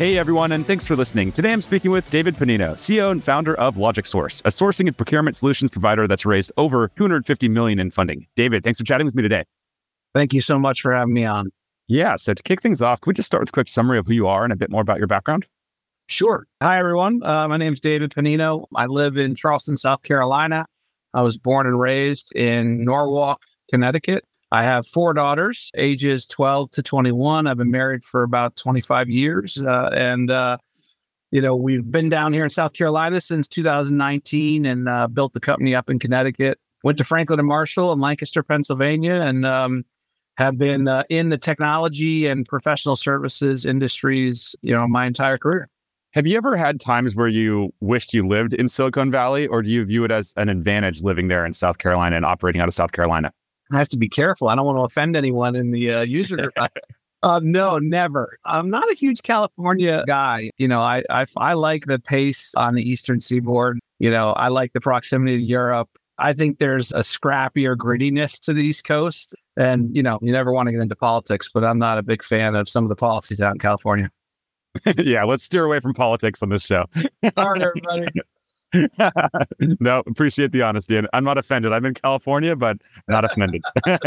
Hey everyone, and thanks for listening. Today I'm speaking with David Pennino, CEO and founder of LogicSource, a sourcing and procurement solutions provider that's raised over 250 million in funding. David, thanks for chatting with me today. Thank you so much for having me on. Yeah, so to kick things off, could we just start with a quick summary of who you are and a bit more about your background? Sure. Hi everyone. Uh, my name is David Pennino. I live in Charleston, South Carolina. I was born and raised in Norwalk, Connecticut. I have four daughters, ages 12 to 21. I've been married for about 25 years. Uh, and, uh, you know, we've been down here in South Carolina since 2019 and uh, built the company up in Connecticut. Went to Franklin and Marshall in Lancaster, Pennsylvania, and um, have been uh, in the technology and professional services industries, you know, my entire career. Have you ever had times where you wished you lived in Silicon Valley, or do you view it as an advantage living there in South Carolina and operating out of South Carolina? I have to be careful. I don't want to offend anyone in the uh, user group. uh, no, never. I'm not a huge California guy. You know, I, I I like the pace on the Eastern Seaboard. You know, I like the proximity to Europe. I think there's a scrappier grittiness to the East Coast. And, you know, you never want to get into politics, but I'm not a big fan of some of the policies out in California. yeah, let's steer away from politics on this show. All right, everybody. no, appreciate the honesty. And I'm not offended. I'm in California, but not offended.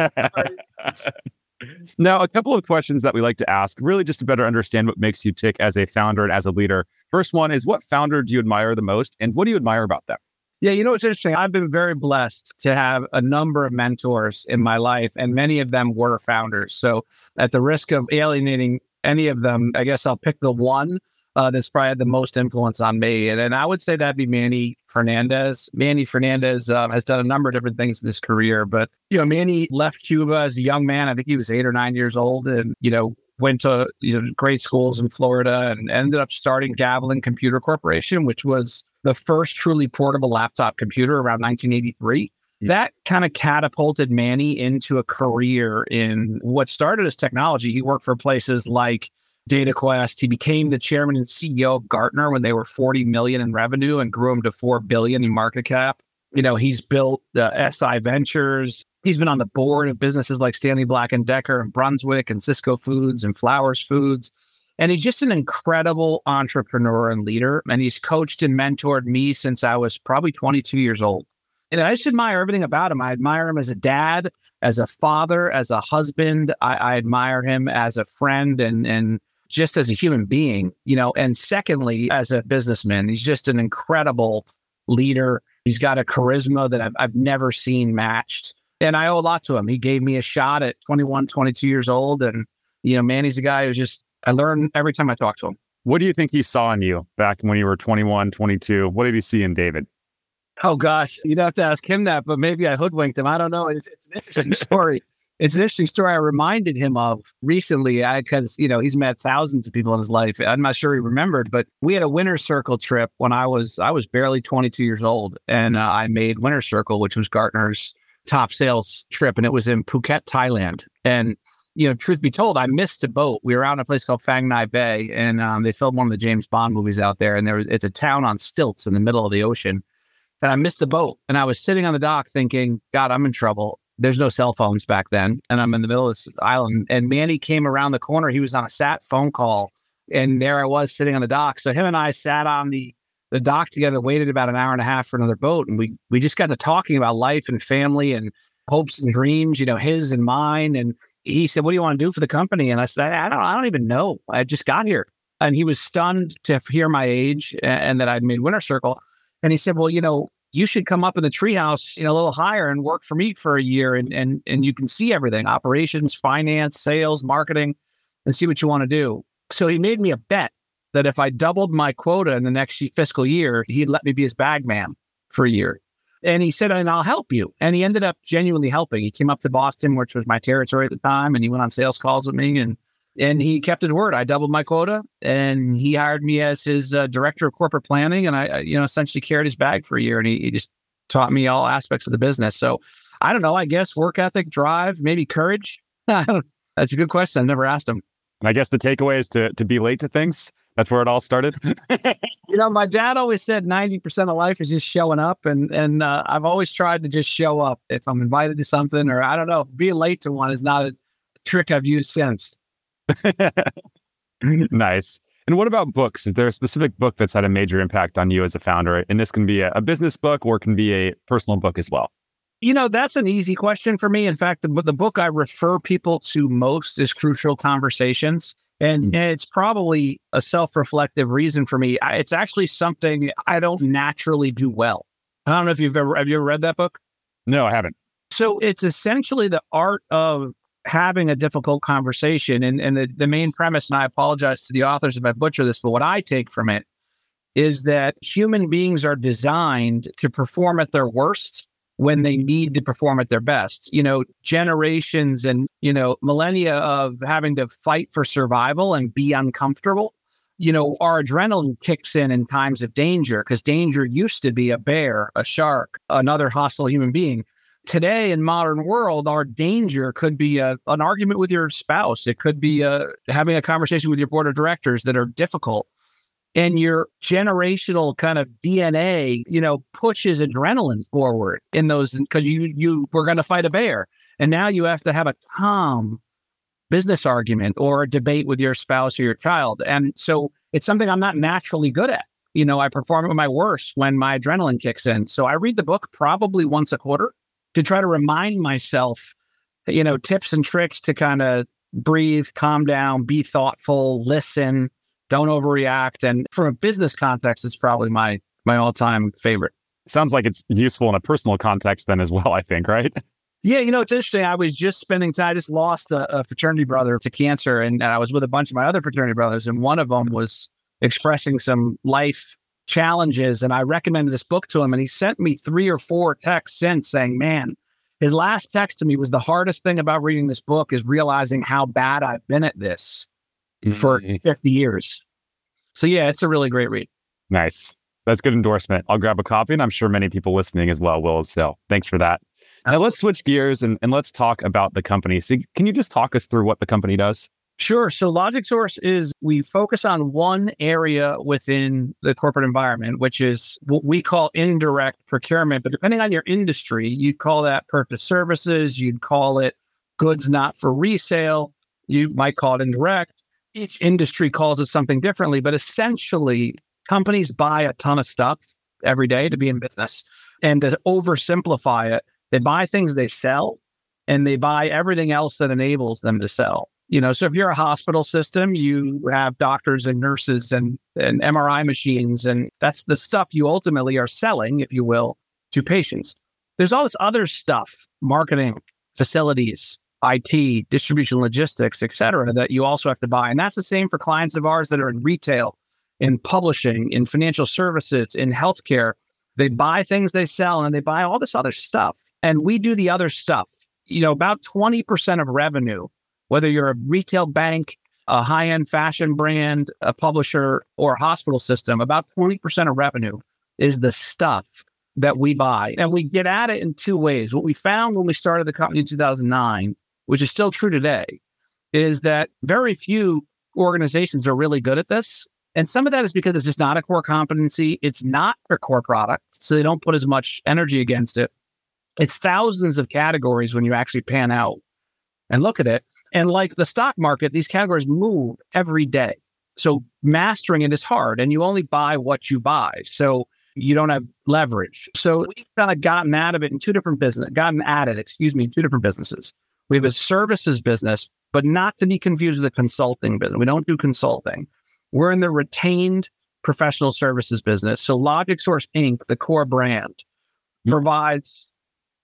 now, a couple of questions that we like to ask, really just to better understand what makes you tick as a founder and as a leader. First one is what founder do you admire the most and what do you admire about them? Yeah, you know, what's interesting. I've been very blessed to have a number of mentors in my life, and many of them were founders. So, at the risk of alienating any of them, I guess I'll pick the one uh, that's probably had the most influence on me. And, and I would say that'd be Manny Fernandez. Manny Fernandez um, has done a number of different things in his career, but, you know, Manny left Cuba as a young man. I think he was eight or nine years old and, you know, went to you know, great schools in Florida and ended up starting Javelin Computer Corporation, which was the first truly portable laptop computer around 1983 that kind of catapulted Manny into a career in what started as technology. He worked for places like DataQuest. He became the chairman and CEO of Gartner when they were 40 million in revenue and grew them to 4 billion in market cap. You know, he's built uh, SI Ventures. He's been on the board of businesses like Stanley Black and Decker and Brunswick and Sysco Foods and Flowers Foods. And he's just an incredible entrepreneur and leader. And he's coached and mentored me since I was probably 22 years old. And I just admire everything about him. I admire him as a dad, as a father, as a husband. I, I admire him as a friend and and just as a human being, you know, and secondly, as a businessman, he's just an incredible leader. He's got a charisma that I've, I've never seen matched. And I owe a lot to him. He gave me a shot at 21, 22 years old. And, you know, man, he's a guy who's just, I learn every time I talk to him. What do you think he saw in you back when you were 21, 22? What did he see in David? Oh, gosh. You'd have to ask him that, but maybe I hoodwinked him. I don't know. It's, it's an interesting story it's an interesting story I reminded him of recently. I because you know he's met thousands of people in his life. I'm not sure he remembered, but we had a winter circle trip when I was I was barely 22 years old, and uh, I made winter circle, which was Gartner's top sales trip, and it was in Phuket, Thailand. And you know, truth be told, I missed a boat. We were out in a place called Phang Nga Bay, and um, they filmed one of the James Bond movies out there. And there was it's a town on stilts in the middle of the ocean. And I missed the boat, and I was sitting on the dock thinking, God, I'm in trouble there's no cell phones back then. And I'm in the middle of this island. And Manny came around the corner. He was on a sat phone call. And there I was sitting on the dock. So him and I sat on the the dock together, waited about an hour and a half for another boat. And we we just got to talking about life and family and hopes and dreams, you know, his and mine. And he said, What do you want to do for the company? And I said, I don't I don't even know. I just got here. And he was stunned to hear my age and, and that I'd made Winter Circle. And he said, Well, you know, you should come up in the treehouse, you know, a little higher and work for me for a year and and and you can see everything, operations, finance, sales, marketing, and see what you want to do. So he made me a bet that if I doubled my quota in the next fiscal year, he'd let me be his bag man for a year. And he said, and I'll help you. And he ended up genuinely helping. He came up to Boston, which was my territory at the time, and he went on sales calls with me. And and he kept his word. I doubled my quota, and he hired me as his uh, director of corporate planning. And I, you know, essentially carried his bag for a year, and he, he just taught me all aspects of the business. So I don't know. I guess work ethic, drive, maybe courage. That's a good question. I've never asked him. And I guess the takeaway is to to be late to things. That's where it all started. you know, my dad always said ninety percent of life is just showing up, and and uh, I've always tried to just show up if I'm invited to something, or I don't know, being late to one is not a trick I've used since. nice. And what about books? Is there a specific book that's had a major impact on you as a founder? And this can be a, a business book or can be a personal book as well. You know, that's an easy question for me. In fact, the, the book I refer people to most is Crucial Conversations. And, mm-hmm. and it's probably a self reflective reason for me. I, it's actually something I don't naturally do well. I don't know if you've ever, have you ever read that book? No, I haven't. So it's essentially the art of having a difficult conversation. And, and the, the main premise, and I apologize to the authors if I butcher this, but what I take from it is that human beings are designed to perform at their worst when they mm-hmm. need to perform at their best. You know, generations and, you know, millennia of having to fight for survival and be uncomfortable. You know, our adrenaline kicks in in times of danger because danger used to be a bear, a shark, another hostile human being today in modern world our danger could be a, an argument with your spouse. It could be a, having a conversation with your board of directors that are difficult. And your generational kind of dna you know pushes adrenaline forward in those because you you were going to fight a bear. And now you have to have a calm business argument or a debate with your spouse or your child. And so it's something i'm not naturally good at. You know i perform at my worst when my adrenaline kicks in. So i read the book probably once a quarter to try to remind myself, you know, tips and tricks to kind of breathe, calm down, be thoughtful, listen, don't overreact. And from a business context, it's probably my my all time favorite. Sounds like it's useful in a personal context then as well, I think, right? Yeah, you know, it's interesting. I was just spending time, I just lost a, a fraternity brother to cancer, and I was with a bunch of my other fraternity brothers, and one of them was expressing some life challenges. And I recommended this book to him, and he sent me three or four texts since saying, Man, his last text to me was the hardest thing about reading this book is realizing how bad I've been at this mm-hmm. for 50 years. So, yeah, it's a really great read. Nice. That's good endorsement. I'll grab a copy, and I'm sure many people listening as well will. So, thanks for that. Now, let's switch gears and, and let's talk about the company. So, can you just talk us through what the company does? Sure. So LogicSource is we focus on one area within the corporate environment, which is what we call indirect procurement. But depending on your industry, you'd call that purchase services, you'd call it goods not for resale, you might call it indirect. Each industry calls it something differently, but essentially, companies buy a ton of stuff every day to be in business. And to oversimplify it, they buy things they sell and they buy everything else that enables them to sell. You know, so if you're a hospital system, you have doctors and nurses and, and MRI machines, and that's the stuff you ultimately are selling, if you will, to patients. There's all this other stuff, marketing, facilities, IT, distribution, logistics, et cetera, that you also have to buy. And that's the same for clients of ours that are in retail, in publishing, in financial services, in healthcare. They buy things they sell and they buy all this other stuff. And we do the other stuff. You know, about 20% of revenue whether you're a retail bank, a high end fashion brand, a publisher, or a hospital system, about 20% of revenue is the stuff that we buy. And we get at it in two ways. What we found when we started the company in 2009, which is still true today, is that very few organizations are really good at this. And some of that is because it's just not a core competency. It's not their core product. So they don't put as much energy against it. It's thousands of categories when you actually pan out and look at it. And like the stock market, these categories move every day. So mastering it is hard and you only buy what you buy. So you don't have leverage. So we've kind of gotten out of it in two different business, gotten at it, excuse me, in two different businesses. We have a services business, but not to be confused with the consulting business. We don't do consulting. We're in the retained professional services business. So LogicSource Inc., the core brand, hmm. provides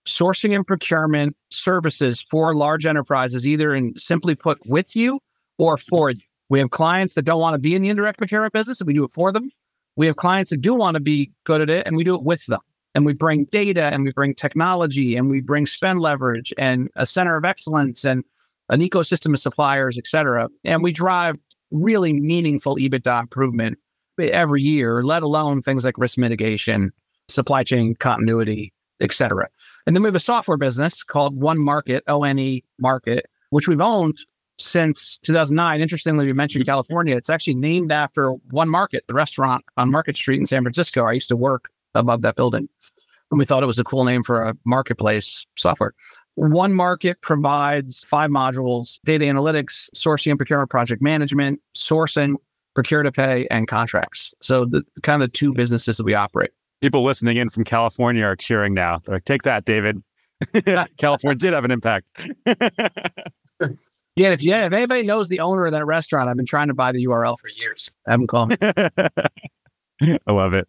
sourcing and procurement services for large enterprises, either in simply put with you or for you. We have clients that don't want to be in the indirect procurement business and we do it for them. We have clients that do want to be good at it and we do it with them. And we bring data and we bring technology and we bring spend leverage and a center of excellence and an ecosystem of suppliers, et cetera. And we drive really meaningful EBITDA improvement every year, let alone things like risk mitigation, supply chain continuity, et cetera. And then we have a software business called One Market, O N E Market, which we've owned since 2009. Interestingly, you mentioned mm-hmm. California. It's actually named after One Market, the restaurant on Market Street in San Francisco. I used to work above that building. And we thought it was a cool name for a marketplace software. One Market provides five modules data analytics, sourcing and procurement project management, sourcing, procure to pay, and contracts. So, the kind of the two businesses that we operate. People listening in from California are cheering now. They're like, take that, David. California did have an impact. Yeah, if yeah, if anybody knows the owner of that restaurant, I've been trying to buy the URL for years. I haven't called. I love it.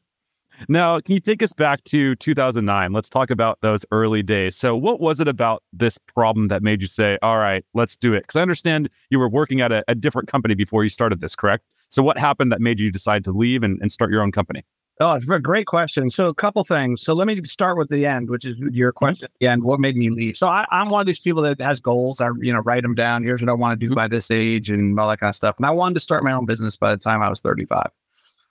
Now, can you take us back to 2009? Let's talk about those early days. So, what was it about this problem that made you say, all right, let's do it? Because I understand you were working at a, a, different company before you started this, correct? So, what happened that made you decide to leave and, and start your own company? Oh, it's a great question. So, a couple things. So, let me start with the end, which is your mm-hmm. question. Yeah, and what made me leave? So, I, am one of these people that has goals. I, you know, write them down. Here's what I want to do mm-hmm. by this age, and all that kind of stuff. And I wanted to start my own business by the time I was 35.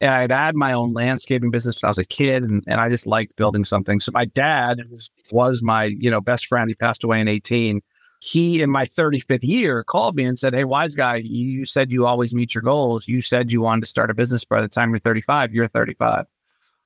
And I'd had my own landscaping business when I was a kid, and, and I just liked building something. So, my dad was, was my you know best friend. He passed away in 18 he in my 35th year called me and said, Hey, wise guy, you said you always meet your goals. You said you wanted to start a business by the time you're 35. You're 35.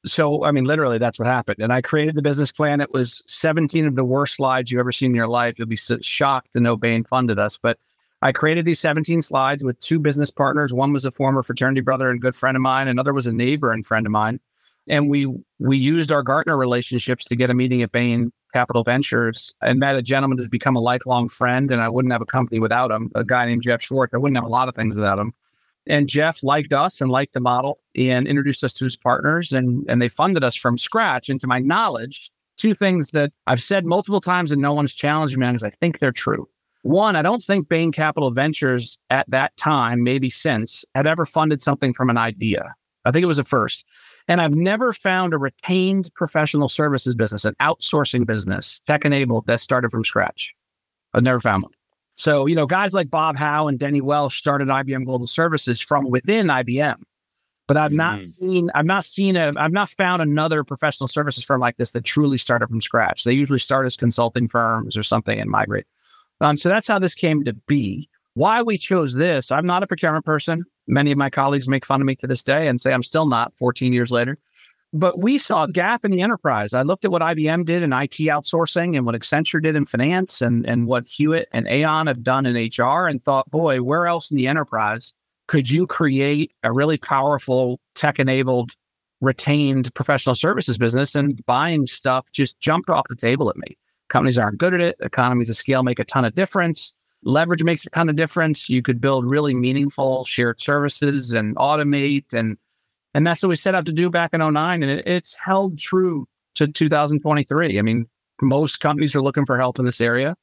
So, I mean, literally, that's what happened. And I created the business plan. It was 17 of the worst slides you've ever seen in your life. You'll be shocked to know Bain funded us. But I created these 17 slides with two business partners. One was a former fraternity brother and good friend of mine. Another was a neighbor and friend of mine. And we we used our Gartner relationships to get a meeting at Bain Capital Ventures and met a gentleman who's become a lifelong friend. And I wouldn't have a company without him, a guy named Jeff Schwartz. I wouldn't have a lot of things without him. And Jeff liked us and liked the model and introduced us to his partners and, and they funded us from scratch. And to my knowledge, two things that I've said multiple times and no one's challenged me on is I think they're true. One, I don't think Bain Capital Ventures at that time, maybe since, had ever funded something from an idea. I think it was a first. And I've never found a retained professional services business, an outsourcing business, tech enabled that started from scratch. I've never found one. So, you know, guys like Bob Howe and Dennie Welsh started IBM Global Services from within IBM. But I've not mm-hmm. seen, I've not seen a, I've not found another professional services firm like this that truly started from scratch. They usually start as consulting firms or something and migrate. Um, so that's how this came to be. Why we chose this, I'm not a procurement person. Many of my colleagues make fun of me to this day and say I'm still not 14 years later. But we saw a gap in the enterprise. I looked at what IBM did in IT outsourcing and what Accenture did in finance and, and what Hewitt and Aon have done in HR and thought, boy, where else in the enterprise could you create a really powerful tech enabled retained professional services business and buying stuff just jumped off the table at me. Companies aren't good at it. Economies of scale make a ton of difference. Leverage makes a ton of difference. You could build really meaningful shared services and automate and and that's what we set out to do back in 09. And it, it's held true to 2023. I mean, most companies are looking for help in this area.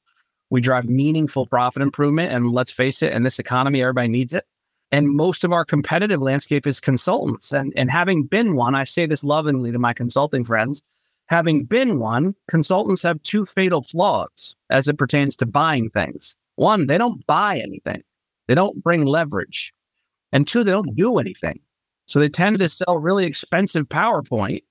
We drive meaningful profit improvement. And let's face it, in this economy, everybody needs it. And most of our competitive landscape is consultants. And, and having been one, I say this lovingly to my consulting friends, having been one, consultants have two fatal flaws as it pertains to buying things. One, they don't buy anything, they don't bring leverage. And two, they don't do anything. So they tend to sell really expensive PowerPoint.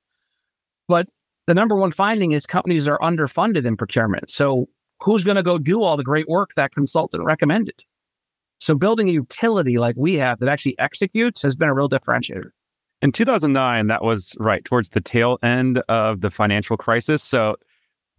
But the number one finding is companies are underfunded in procurement. So who's going to go do all the great work that consultant recommended? So building a utility like we have that actually executes has been a real differentiator. In 2009, that was right towards the tail end of the financial crisis. So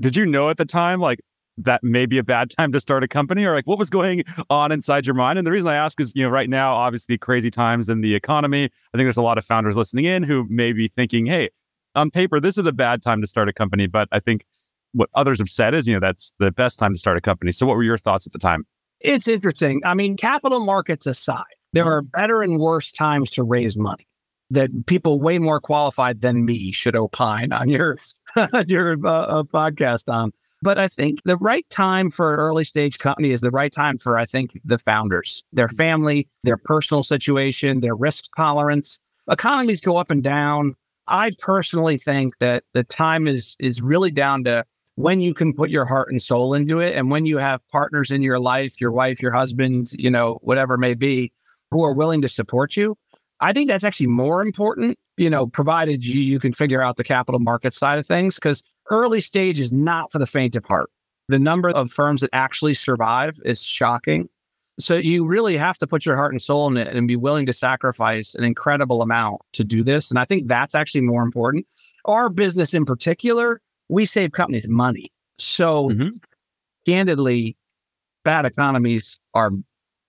did you know at the time, like, that may be a bad time to start a company or like what was going on inside your mind? And the reason i ask is you know right now obviously crazy times in the economy. I think there's a lot of founders listening in who may be thinking hey on paper this is a bad time to start a company but i think what others have said is you know that's the best time to start a company. So what were your thoughts at the time? It's interesting. I mean capital markets aside there are better and worse times to raise money that people way more qualified than me should opine on your your uh, uh, podcast on but I think the right time for an early stage company is the right time for, I think, the founders, their mm-hmm. family, their personal situation, their risk tolerance. Economies go up and down. I personally think that the time is is really down to when you can put your heart and soul into it and when you have partners in your life, your wife, your husband, you know, whatever it may be, who are willing to support you, I think that's actually more important, you know, provided you, you can figure out the capital market side of things, because early stage is not for the faint of heart. The number of firms that actually survive is shocking. So you really have to put your heart and soul in it and be willing to sacrifice an incredible amount to do this. And I think that's actually more important. Our business in particular, we save companies money. So mm-hmm. candidly, bad economies are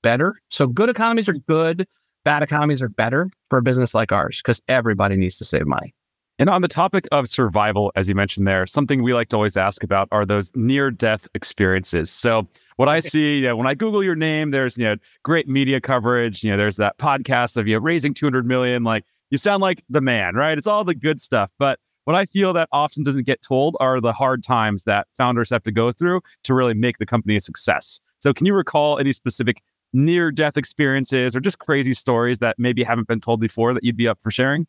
better. So good economies are good. Bad economies are better for a business like ours because everybody needs to save money. And on the topic of survival, as you mentioned there, something we like to always ask about are those near death experiences. So, what I see, you know, when I Google your name, there's, you know, great media coverage. You know, there's that podcast of you know, raising 200 million. Like, you sound like the man, right? It's all the good stuff. But what I feel that often doesn't get told are the hard times that founders have to go through to really make the company a success. So, can you recall any specific near death experiences or just crazy stories that maybe haven't been told before that you'd be up for sharing?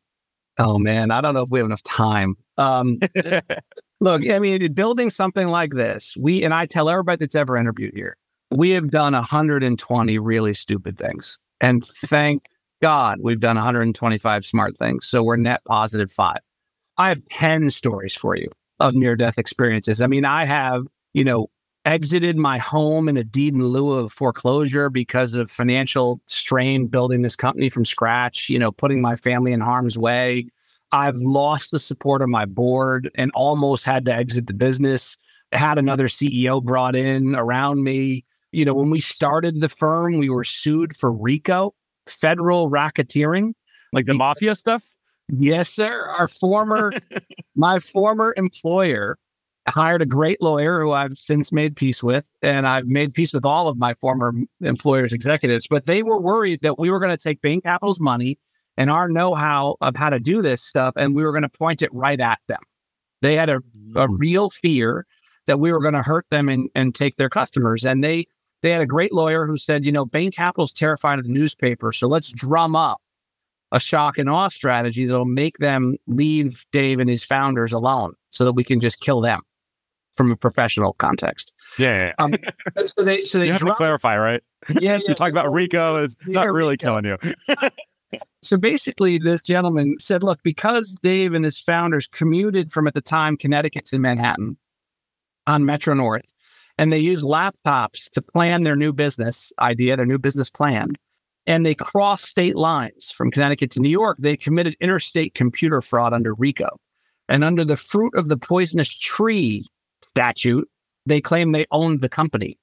Oh man, I don't know if we have enough time. Um, look, I mean, building something like this, we and I tell everybody that's ever interviewed here, we have done 120 really stupid things, and thank God we've done 125 smart things. So we're net positive five. I have 10 stories for you of near death experiences. I mean, I have, you know, exited my home in a deed in lieu of foreclosure because of financial strain building this company from scratch, you know, putting my family in harm's way. I've lost the support of my board and almost had to exit the business. Had another CEO brought in around me. You know, when we started the firm, we were sued for RICO, federal racketeering. Like the mafia stuff? Yes, sir. Our former, my former employer hired a great lawyer who I've since made peace with, and I've made peace with all of my former employers' executives. But they were worried that we were going to take Bain Capital's money and our know-how of how to do this stuff, and we were going to point it right at them. They had a, a mm. real fear that we were going to hurt them and, and take their customers. And they they had a great lawyer who said, you know, Bain Capital's terrified of the newspaper, so let's drum up a shock and awe strategy that'll make them leave Dave and his founders alone so that we can just kill them from a professional context. Yeah. yeah. Um, so they so they you have to clarify, right? Yeah. yeah you talk about RICO is not really Rico. killing you. so basically, this gentleman said, "Look, because Dave and his founders commuted from at the time Connecticut to Manhattan on Metro North, and they used laptops to plan their new business idea, their new business plan." And they crossed state lines from Connecticut to New York. They committed interstate computer fraud under RICO. And under the fruit of the poisonous tree statute, they claim they owned the company.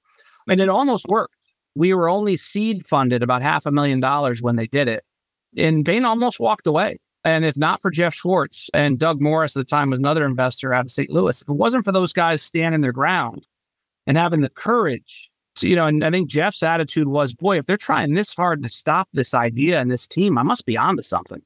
And it almost worked. We were only seed funded about half a million dollars when they did it. And Bain almost walked away. And if not for Jeff Schwartz and Doug Morris at the time was another investor out of St. Louis, if it wasn't for those guys standing their ground and having the courage to, you know, and I think Jeff's attitude was, boy, if they're trying this hard to stop this idea and this team, I must be onto something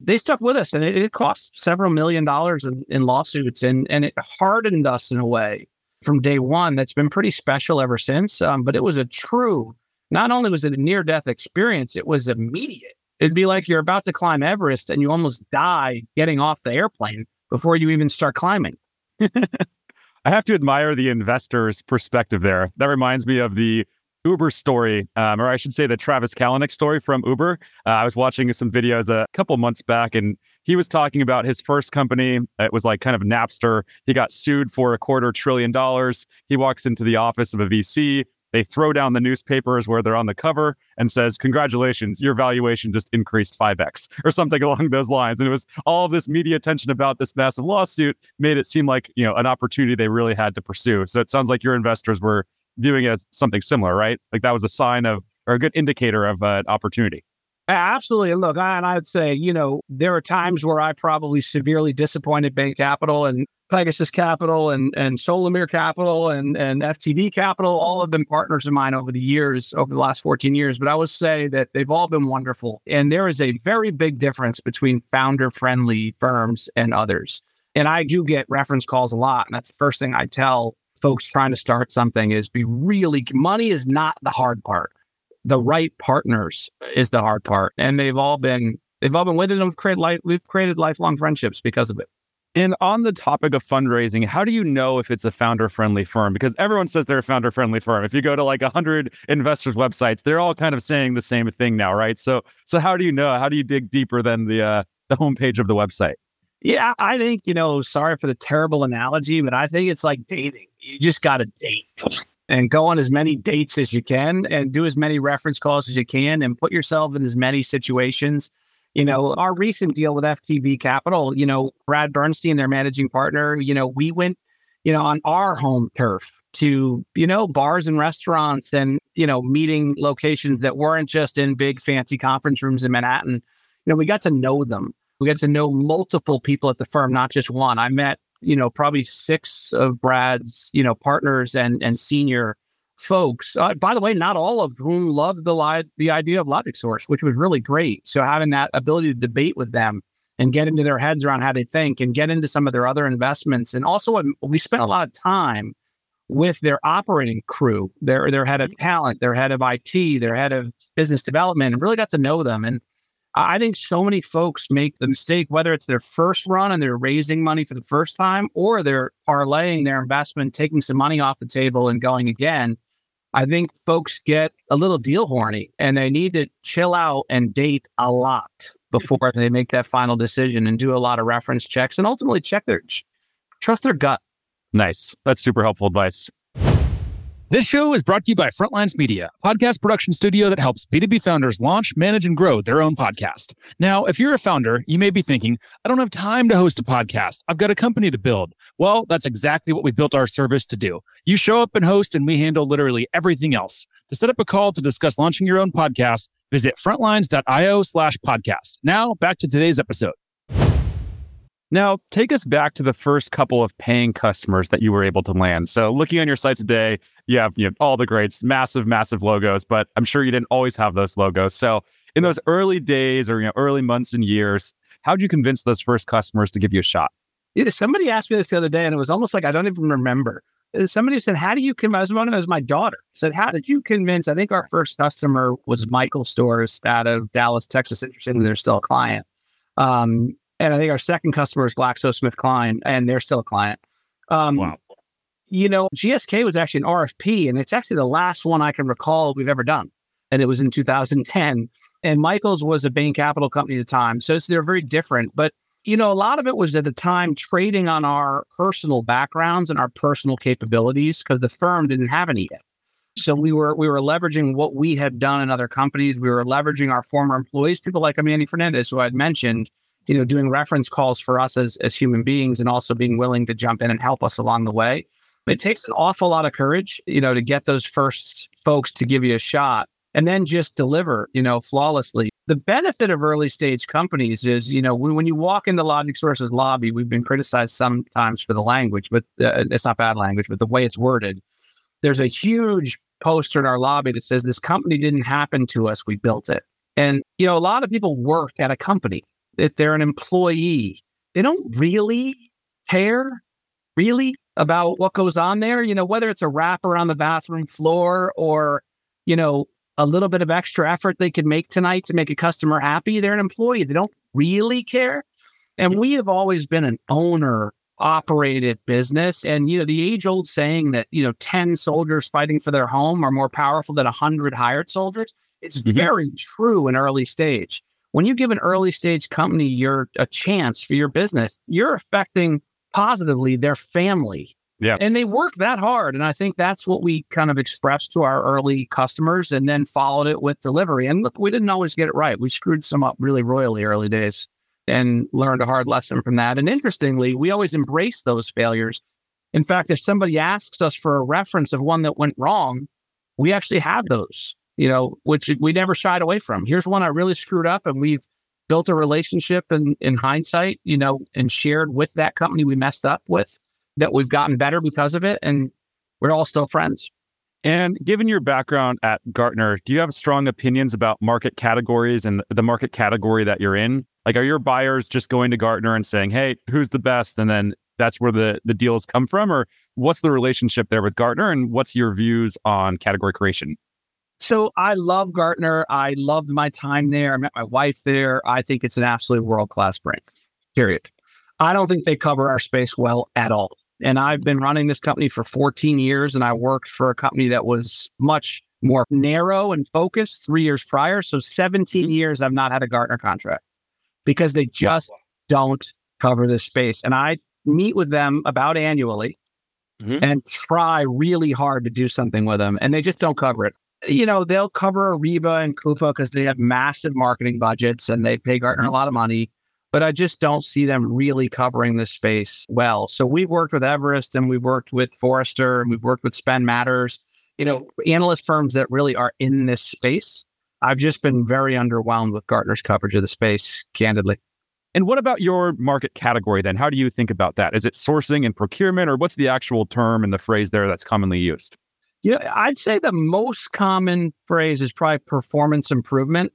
they stuck with us and it, it cost several million dollars in, in, lawsuits and, and it hardened us in a way from day one that's been pretty special ever since. Um, but it was a true, not only was it a near death experience, it was immediate. It'd be like you're about to climb Everest and you almost die getting off the airplane before you even start climbing. I have to admire the investor's perspective there. That reminds me of the Uber story, um, or I should say the Travis Kalanick story from Uber. Uh, I was watching some videos a couple months back, and he was talking about his first company. It was like kind of Napster. He got sued for a quarter trillion dollars. He walks into the office of a VC. They throw down the newspapers where they're on the cover and says, "Congratulations, your valuation just increased five x or something along those lines." And it was all this media attention about this massive lawsuit made it seem like you know an opportunity they really had to pursue. So it sounds like your investors were viewing it as something similar, right? Like that was a sign of or a good indicator of uh, an opportunity. Absolutely. Look, I, and I'd say, you know, there are times where I probably severely disappointed Bain Capital and Pegasus Capital and and Solamere Capital and and FTV Capital. All have been partners of mine over the years, over the last 14 years. But I would say that they've all been wonderful. And there is a very big difference between founder friendly firms and others. And I do get reference calls a lot. And that's the first thing I tell folks trying to start something is be really money is not the hard part. The right partners is the hard part. And they've all been they've all been with it and we've created life, we've created lifelong friendships because of it. And on the topic of fundraising, how do you know if it's a founder friendly firm? Because everyone says they're a founder friendly firm. If you go to like 100 investors' websites, they're all kind of saying the same thing now, right? So, so how do you know? How do you dig deeper than the uh, the homepage of the website? Yeah, I think, you know, sorry for the terrible analogy, but I think it's like dating. You just got to date and go on as many dates as you can and do as many reference calls as you can and put yourself in as many situations you know, our recent deal with FTV Capital, you know, Brad Bernstein, their managing partner, you know, we went, you know, on our home turf to, you know, bars and restaurants and, you know, meeting locations that weren't just in big fancy conference rooms in Manhattan. You know, we got to know them. We got to know multiple people at the firm, not just one. I met, you know, probably six of Brad's, you know, partners and and senior folks. Uh, by the way, not all of whom loved the li- the idea of LogicSource, which was really great. So having that ability to debate with them and get into their heads around how they think and get into some of their other investments, and also um, we spent a lot of time with their operating crew, their their head of talent, their head of IT, their head of business development, and really got to know them. And I think so many folks make the mistake, whether it's their first run and they're raising money for the first time, or they're parlaying their investment, taking some money off the table and going again I think folks get a little deal horny and they need to chill out and date a lot before they make that final decision and do a lot of reference checks and ultimately check their trust their gut. Nice. That's super helpful advice. This show is brought to you by Frontlines Media, a podcast production studio that helps B2B founders launch, manage, and grow their own podcast. Now, if you're a founder, you may be thinking, I don't have time to host a podcast. I've got a company to build. Well, that's exactly what we built our service to do. You show up and host, and we handle literally everything else. To set up a call to discuss launching your own podcast, visit frontlines.io slash podcast. Now, back to today's episode. Now, take us back to the first couple of paying customers that you were able to land. So, looking on your site today, you have, you have all the greats, massive, massive logos, but I'm sure you didn't always have those logos. So, in those early days or you know early months and years, how did you convince those first customers to give you a shot? Yeah, somebody asked me this the other day, and it was almost like I don't even remember. Uh, somebody said, "How do you convince?" One of them was my daughter said, "How did you convince?" I think our first customer was Michael Stores out of Dallas, Texas. Interestingly, they're still a client. Um, and I think our second customer is GlaxoSmithKline, and they're still a client. Um, wow. You know, GSK was actually an RFP, and it's actually the last one I can recall we've ever done. And it was in 2010. And Michael's was a Bain Capital company at the time. So they're very different. But, you know, a lot of it was at the time trading on our personal backgrounds and our personal capabilities because the firm didn't have any yet. So we were we were leveraging what we had done in other companies. We were leveraging our former employees, people like Manny Fernandez, who I'd mentioned, you know, doing reference calls for us as, as human beings and also being willing to jump in and help us along the way. It takes an awful lot of courage, you know, to get those first folks to give you a shot and then just deliver, you know, flawlessly. The benefit of early stage companies is, you know, when you walk into LogicSource's lobby, we've been criticized sometimes for the language, but uh, it's not bad language, but the way it's worded. There's a huge poster in our lobby that says, This company didn't happen to us, we built it. And, you know, a lot of people work at a company that they're an employee. They don't really care, really, about what goes on there. You know, whether it's a wrapper on the bathroom floor or, you know, a little bit of extra effort they could make tonight to make a customer happy. They're an employee. They don't really care. And we have always been an owner operated business. And, you know, the age old saying that, you know, 10 soldiers fighting for their home are more powerful than 100 hired soldiers, it's mm-hmm. very true in early stage when you give an early stage company your a chance for your business, you're affecting positively their family. Yeah. And they work that hard. And I think that's what we kind of expressed to our early customers and then followed it with delivery. And look, we didn't always get it right. We screwed some up really royally early days and learned a hard lesson from that. And interestingly, we always embrace those failures. In fact, if somebody asks us for a reference of one that went wrong, we actually have those you know, which we never shied away from. Here's one I really screwed up, and we've built a relationship in, in hindsight, you know, and shared with that company we messed up with that we've gotten better because of it. And we're all still friends. And given your background at Gartner, do you have strong opinions about market categories and the market category that you're in? Like, are your buyers just going to Gartner and saying, hey, who's the best? And then that's where the, the deals come from? Or what's the relationship there with Gartner? And what's your views on category creation? So I love Gartner. I loved my time there. I met my wife there. I think it's an absolutely world class brand, period. I don't think they cover our space well at all. And I've been running this company for 14 years and I worked for a company that was much more narrow and focused three years prior. So 17 years I've not had a Gartner contract because they just don't cover this space. And I meet with them about annually mm-hmm. and try really hard to do something with them. And they just don't cover it. You know, they'll cover Ariba and Coupa because they have massive marketing budgets and they pay Gartner mm-hmm. a lot of money but I just don't see them really covering this space well. So we've worked with Everest and we've worked with Forrester and we've worked with Spend Matters, you know, analyst firms that really are in this space. I've just been very underwhelmed with Gartner's coverage of the space, candidly. And what about your market category then? How do you think about that? Is it sourcing and procurement, or what's the actual term and the phrase there that's commonly used? Yeah, I'd say the most common phrase is probably performance improvement.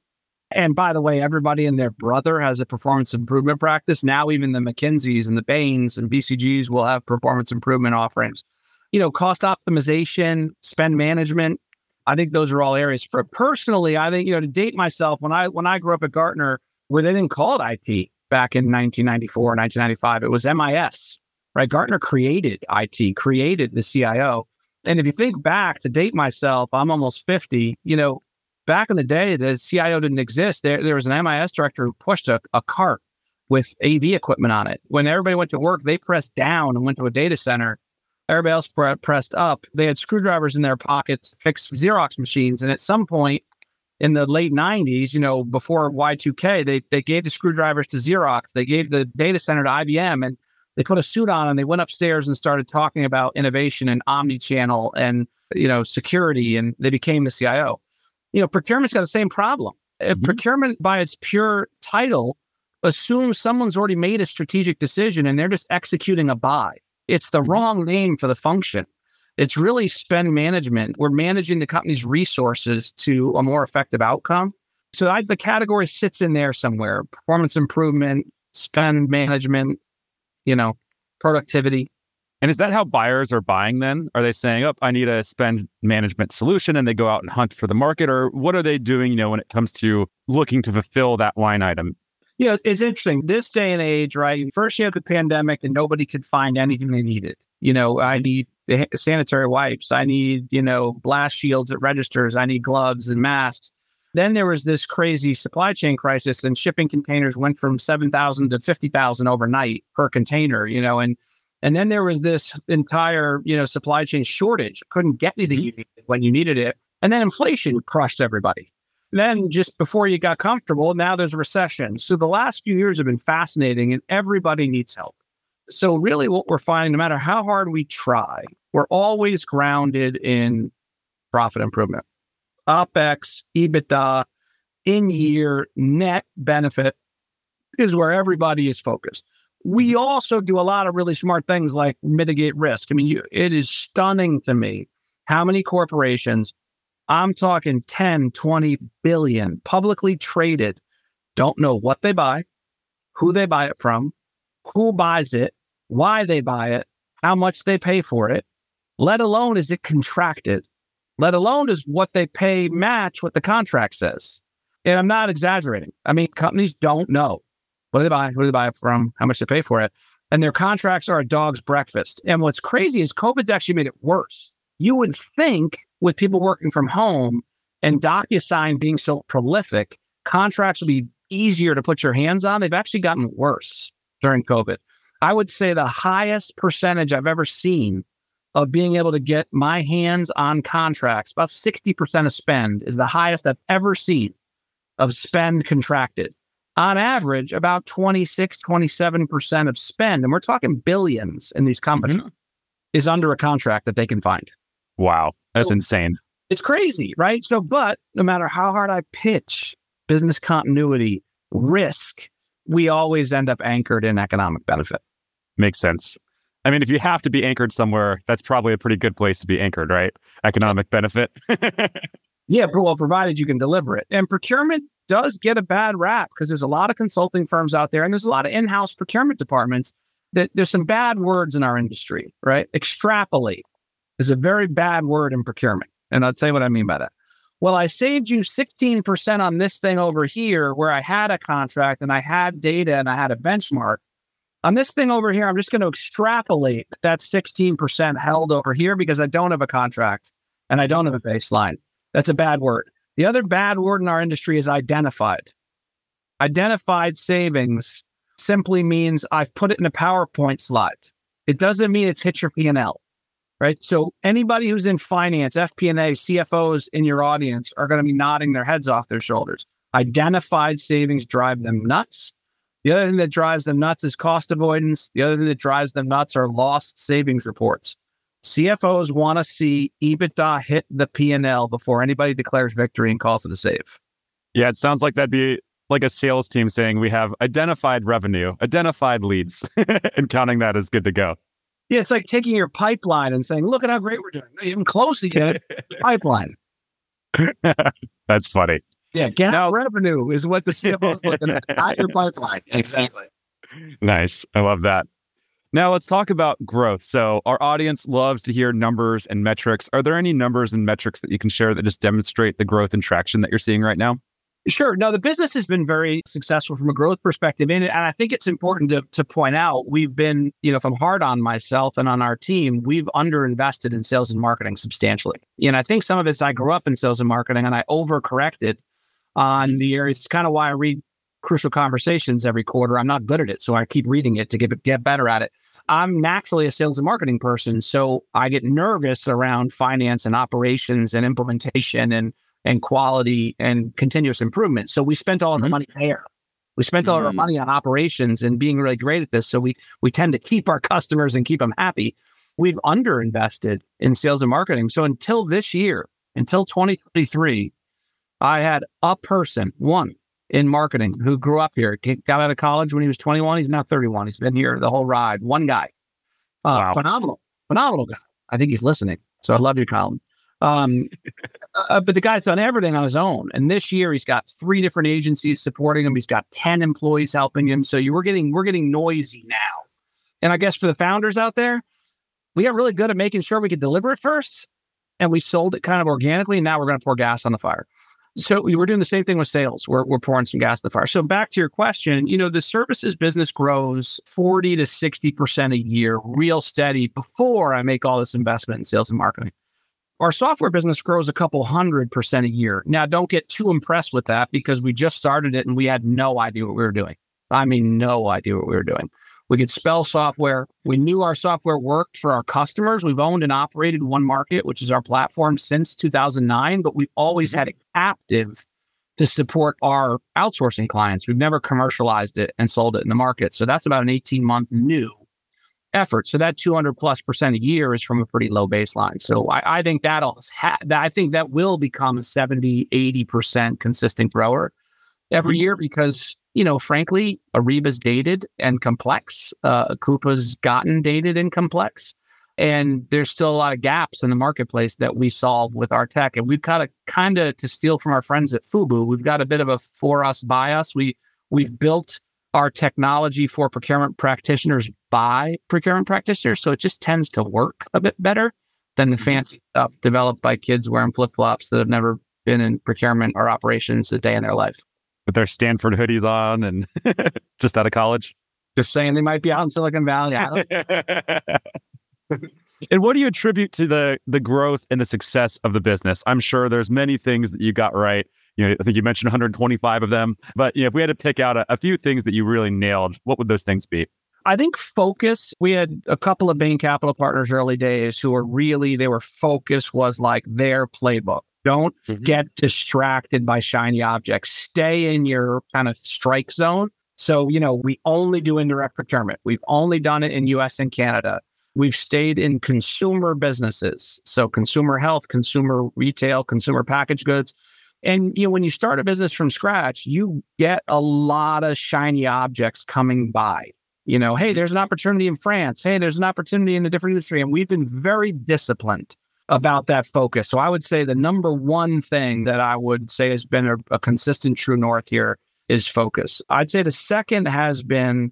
And by the way, everybody and their brother has a performance improvement practice. Now, even the McKinseys and the Bains and BCGs will have performance improvement offerings. You know, cost optimization, spend management. I think those are all areas for personally. I think, you know, to date myself, when I when I grew up at Gartner, where they didn't call it IT back in 1994, 1995, it was MIS, right? Gartner created IT, created the CIO. And if you think back to date myself, I'm almost 50, you know, back in the day, the CIO didn't exist. There, there was an MIS director who pushed a, a cart with AV equipment on it. When everybody went to work, they pressed down and went to a data center. Everybody else pre- pressed up. They had screwdrivers in their pockets, fixed Xerox machines. And at some point in the late 90s, you know, before Y2K, they, they gave the screwdrivers to Xerox. They gave the data center to IBM and they put a suit on and they went upstairs and started talking about innovation and omni-channel and, you know, security. And they became the CIO you know, procurement's got the same problem. Uh, mm-hmm. Procurement, by its pure title, assumes someone's already made a strategic decision and they're just executing a buy. It's the mm-hmm. wrong name for the function. It's really spend management. We're managing the company's resources to a more effective outcome. So I, the category sits in there somewhere: performance improvement, spend management, you know, productivity. And is that how buyers are buying then? Are they saying, oh, I need a spend management solution and they go out and hunt for the market? Or what are they doing, you know, when it comes to looking to fulfill that line item? Yeah, it's, it's interesting. This day and age, right? First, you have the pandemic and nobody could find anything they needed. You know, I need sanitary wipes. I need, you know, blast shields at registers. I need gloves and masks. Then there was this crazy supply chain crisis and shipping containers went from 7,000 to 50,000 overnight per container, you know, and and then there was this entire, you know, supply chain shortage. Couldn't get anything mm-hmm. you needed when you needed it. And then inflation crushed everybody. Then just before you got comfortable, now there's a recession. So the last few years have been fascinating and everybody needs help. So really what we're finding, no matter how hard we try, we're always grounded in profit improvement. OPEX, EBITDA, in year net benefit is where everybody is focused. We mm-hmm. also do a lot of really smart things like mitigate risk. I mean, you, it is stunning to me how many corporations, I'm talking 10, 20 billion publicly traded, don't know what they buy, who they buy it from, who buys it, why they buy it, how much they pay for it, let alone is it contracted, let alone is what they pay match what the contract says. And I'm not exaggerating. I mean, companies don't know. What do they buy? Who do they buy from? How much they pay for it? And their contracts are a dog's breakfast. And what's crazy is COVID's actually made it worse. You would think with people working from home and DocuSign being so prolific, contracts would be easier to put your hands on. They've actually gotten worse during COVID. I would say the highest percentage I've ever seen of being able to get my hands on contracts, about 60% of spend is the highest I've ever seen of spend contracted on average, about 26, 27% of spend, and we're talking billions in these companies, mm-hmm. is under a contract that they can find. Wow. That's so, insane. It's crazy, right? So, but no matter how hard I pitch business continuity, risk, we always end up anchored in economic benefit. Makes sense. I mean, if you have to be anchored somewhere, that's probably a pretty good place to be anchored, right? Economic benefit. yeah, well, provided you can deliver it. And procurement does get a bad rap because there's a lot of consulting firms out there and there's a lot of in-house procurement departments that there's some bad words in our industry, right? Extrapolate is a very bad word in procurement. And I'll tell you what I mean by that. Well, I saved you 16% on this thing over here where I had a contract and I had data and I had a benchmark. On this thing over here, I'm just going to extrapolate that 16% held over here because I don't have a contract and I don't have a baseline. That's a bad word. The other bad word in our industry is identified. Identified savings simply means I've put it in a PowerPoint slide. It doesn't mean it's hit your P&L, right? So anybody who's in finance, FP&A, CFOs in your audience are going to be nodding their heads off their shoulders. Identified savings drive them nuts. The other thing that drives them nuts is cost avoidance. The other thing that drives them nuts are lost savings reports. CFOs want to see EBITDA hit the P&L before anybody declares victory and calls it a save. Yeah, it sounds like that'd be like a sales team saying we have identified revenue, identified leads, and counting that as good to go. Yeah, it's like taking your pipeline and saying, "Look at how great we're doing." Not even close to get pipeline. That's funny. Yeah, GAAP now, revenue is what the CFO is looking at, not your pipeline. Exactly. Nice. I love that. Now let's talk about growth. So our audience loves to hear numbers and metrics. Are there any numbers and metrics that you can share that just demonstrate the growth and traction that you're seeing right now? Sure. Now the business has been very successful from a growth perspective. And, and I think it's important to, to point out we've been, you know, if I'm hard on myself and on our team, we've underinvested in sales and marketing substantially. And I think some of it's I grew up in sales and marketing and I overcorrected on the areas. It's kind of why I read crucial conversations every quarter. I'm not good at it. So I keep reading it to get, get better at it. I'm naturally a sales and marketing person. So I get nervous around finance and operations and implementation and and quality and continuous improvement. So we spent all mm-hmm. the money there. We spent all mm-hmm. our money on operations and being really great at this. So we we tend to keep our customers and keep them happy. We've underinvested in sales and marketing. So until this year, until 2023, I had a person, one in marketing who grew up here, got out of college when he was 21. He's now 31. He's been here the whole ride. One guy. Uh, wow. Phenomenal, phenomenal guy. I think he's listening. So I love you, Colin. Um, uh, but the guy's done everything on his own. And this year he's got three different agencies supporting him. He's got 10 employees helping him. So you were getting, we're getting noisy now. And I guess for the founders out there, we got really good at making sure we could deliver it first. And we sold it kind of organically. And now we're going to pour gas on the fire. So we were doing the same thing with sales. We're, we're pouring some gas in the fire. So back to your question, you know, the services business grows 40 to 60% a year, real steady before I make all this investment in sales and marketing. Our software business grows a couple hundred percent a year. Now, don't get too impressed with that because we just started it and we had no idea what we were doing. I mean, no idea what we were doing. We could spell software. We knew our software worked for our customers. We've owned and operated one market, which is our platform since 2009, but we've always had it captive to support our outsourcing clients. We've never commercialized it and sold it in the market. So that's about an 18 month new effort. So that 200 plus percent a year is from a pretty low baseline. So I, I think that'll, ha- I think that will become a 70, 80% consistent grower every mm-hmm. year because, you know, frankly, Ariba's dated and complex. Uh, Coupa's gotten dated and complex. And there's still a lot of gaps in the marketplace that we solve with our tech. And we've got to kind of to steal from our friends at Fubu. We've got a bit of a for us by us. We we've built our technology for procurement practitioners by procurement practitioners. So it just tends to work a bit better than the mm-hmm. fancy stuff developed by kids wearing flip flops that have never been in procurement or operations a day in their life. With their Stanford hoodies on and just out of college. Just saying they might be out in Silicon Valley. and what do you attribute to the the growth and the success of the business? I'm sure there's many things that you got right you know, I think you mentioned 125 of them. But you know, if we had to pick out a, a few things that you really nailed, what would those things be? I think focus. We had a couple of Bain Capital partners early days who were really they were focus was like their playbook. Don't mm-hmm. get distracted by shiny objects. Stay in your kind of strike zone. So, you know, we only do indirect procurement. We've only done it in US and Canada. We've stayed in consumer businesses. So, consumer health, consumer retail, consumer packaged goods. And you know, when you start a business from scratch, you get a lot of shiny objects coming by. You know, hey, there's an opportunity in France. Hey, there's an opportunity in a different industry. And we've been very disciplined about that focus. So I would say the number one thing that I would say has been a, a consistent true north here is focus. I'd say the second has been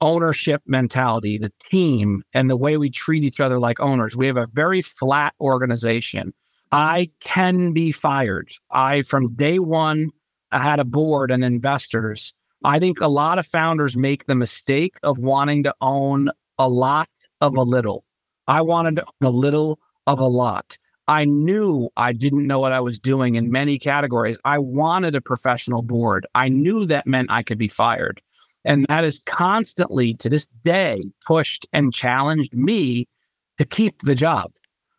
ownership mentality, the team, and the way we treat each other like owners. We have a very flat organization. I can be fired. I, from day one, I had a board and investors I think a lot of founders make the mistake of wanting to own a lot of a little. I wanted a little of a lot. I knew I didn't know what I was doing in many categories. I wanted a professional board. I knew that meant I could be fired. And that is constantly, to this day, pushed and challenged me to keep the job.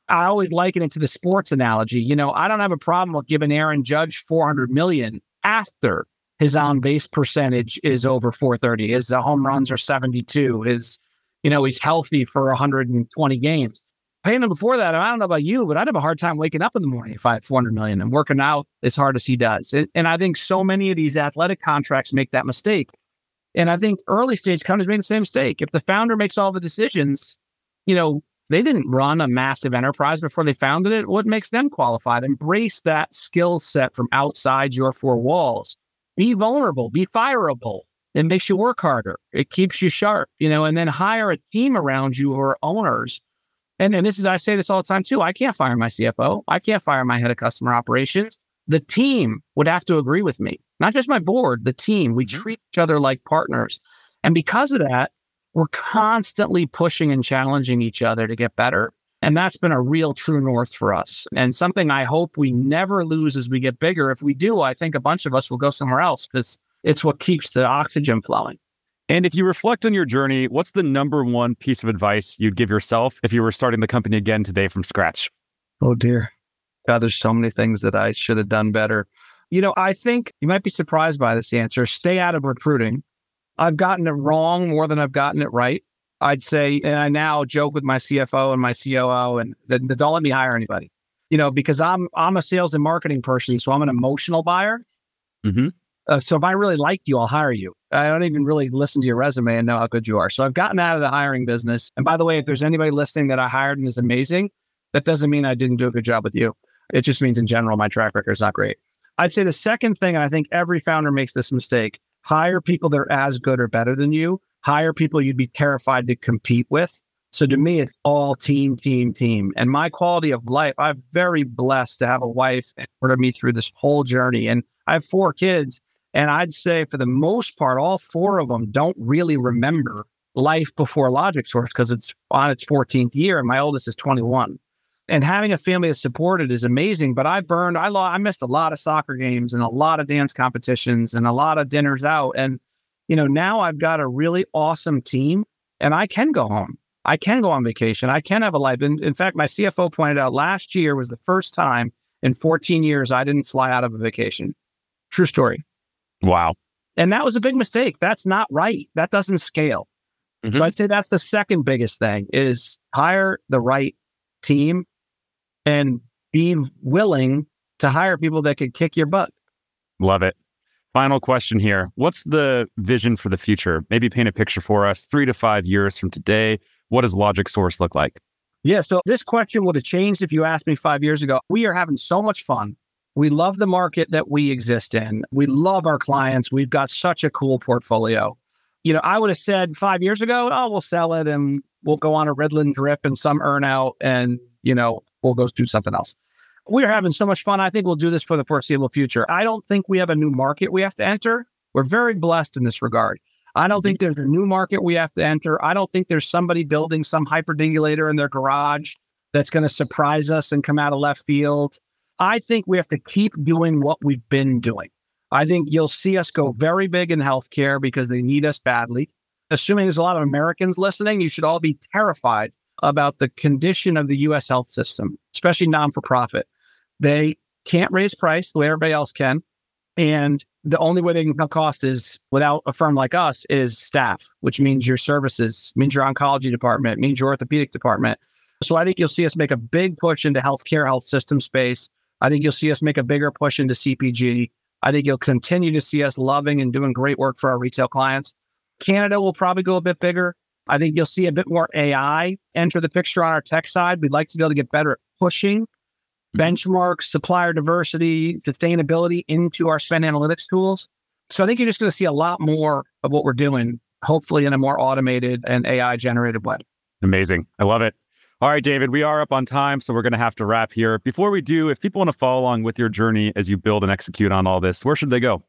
I always liken it to the sports analogy. You know, I don't have a problem with giving Aaron Judge 400 million after his on base percentage is over 430. His home runs are 72. His, you know, he's healthy for 120 games. Paying him before that, I don't know about you, but I'd have a hard time waking up in the morning if I had 400 million and working out as hard as he does. And I think so many of these athletic contracts make that mistake. And I think early stage companies make the same mistake. If the founder makes all the decisions, you know, they didn't run a massive enterprise before they founded it. What makes them qualified? Embrace that skill set from outside your four walls be vulnerable, be fireable. It makes you work harder. It keeps you sharp, you know, and then hire a team around you who are owners. And, and this is, I say this all the time too. I can't fire my CFO. I can't fire my head of customer operations. The team would have to agree with me, not just my board, the team. We mm-hmm. treat each other like partners. And because of that, we're constantly pushing and challenging each other to get better. And that's been a real true north for us and something I hope we never lose as we get bigger. If we do, I think a bunch of us will go somewhere else because it's what keeps the oxygen flowing. And if you reflect on your journey, what's the number one piece of advice you'd give yourself if you were starting the company again today from scratch? Oh, dear. God, there's so many things that I should have done better. You know, I think you might be surprised by this answer. Stay out of recruiting. I've gotten it wrong more than I've gotten it right. I'd say, and I now joke with my CFO and my COO, and that don't let me hire anybody. You know, because I'm I'm a sales and marketing person, so I'm an emotional buyer. Mm-hmm. Uh, so if I really like you, I'll hire you. I don't even really listen to your resume and know how good you are. So I've gotten out of the hiring business. And by the way, if there's anybody listening that I hired and is amazing, that doesn't mean I didn't do a good job with you. It just means in general, my track record is not great. I'd say the second thing, I think every founder makes this mistake hire people that are as good or better than you hire people you'd be terrified to compete with. So to me, it's all team, team, team. And my quality of life, I'm very blessed to have a wife and supported me through this whole journey. And I have four kids. And I'd say for the most part, all four of them don't really remember life before LogicSource because it's on its 14th year and my oldest is 21. And having a family that's supported is amazing. But I burned, I lost, I missed a lot of soccer games and a lot of dance competitions and a lot of dinners out. And you know, now I've got a really awesome team and I can go home. I can go on vacation. I can have a life. And in fact, my CFO pointed out last year was the first time in 14 years I didn't fly out of a vacation. True story. Wow. And that was a big mistake. That's not right. That doesn't scale. Mm-hmm. So I'd say that's the second biggest thing is hire the right team and be willing to hire people that could kick your butt. Love it. Final question here. What's the vision for the future? Maybe paint a picture for us three to five years from today. What does LogicSource look like? Yeah, so this question would have changed if you asked me five years ago. We are having so much fun. We love the market that we exist in. We love our clients. We've got such a cool portfolio. You know, I would have said five years ago, oh, we'll sell it and we'll go on a Ritalin drip and some earnout and, you know, we'll go do something else we're having so much fun. I think we'll do this for the foreseeable future. I don't think we have a new market we have to enter. We're very blessed in this regard. I don't think there's a new market we have to enter. I don't think there's somebody building some hyperdingulator in their garage that's going to surprise us and come out of left field. I think we have to keep doing what we've been doing. I think you'll see us go very big in healthcare because they need us badly. Assuming there's a lot of Americans listening, you should all be terrified about the condition of the US health system, especially non for profit. They can't raise price the way everybody else can. And the only way they can cut cost is without a firm like us is staff, which means your services, means your oncology department, means your orthopedic department. So I think you'll see us make a big push into healthcare, health system space. I think you'll see us make a bigger push into CPG. I think you'll continue to see us loving and doing great work for our retail clients. Canada will probably go a bit bigger. I think you'll see a bit more AI enter the picture on our tech side. We'd like to be able to get better at pushing mm-hmm. benchmarks, supplier diversity, sustainability into our spend analytics tools. So I think you're just going to see a lot more of what we're doing, hopefully in a more automated and AI generated way. Amazing. I love it. All right, David, we are up on time, so we're going to have to wrap here. Before we do, if people want to follow along with your journey as you build and execute on all this, where should they go?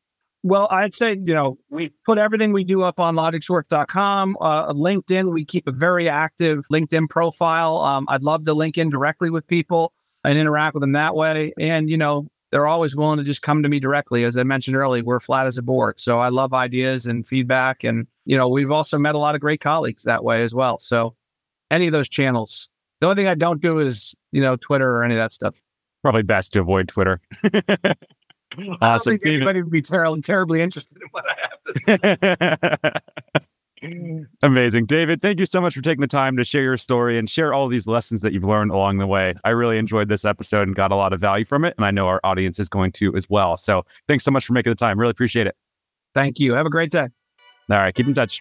Well, I'd say, you know, we put everything we do up on LogicSource.com. Uh, LinkedIn, we keep a very active LinkedIn profile. Um, I'd love to link in directly with people and interact with them that way. And, you know, they're always willing to just come to me directly. As I mentioned earlier, we're flat as a board. So I love ideas and feedback. And, you know, we've also met a lot of great colleagues that way as well. So any of those channels. The only thing I don't do is, you know, Twitter or any of that stuff. Probably best to avoid Twitter. awesome. I don't think anybody would be terribly, terribly interested in what I have to say. Amazing. David, thank you so much for taking the time to share your story and share all these lessons that you've learned along the way. I really enjoyed this episode and got a lot of value from it. And I know our audience is going to as well. So thanks so much for making the time. Really appreciate it. Thank you. Have a great day. All right. Keep in touch.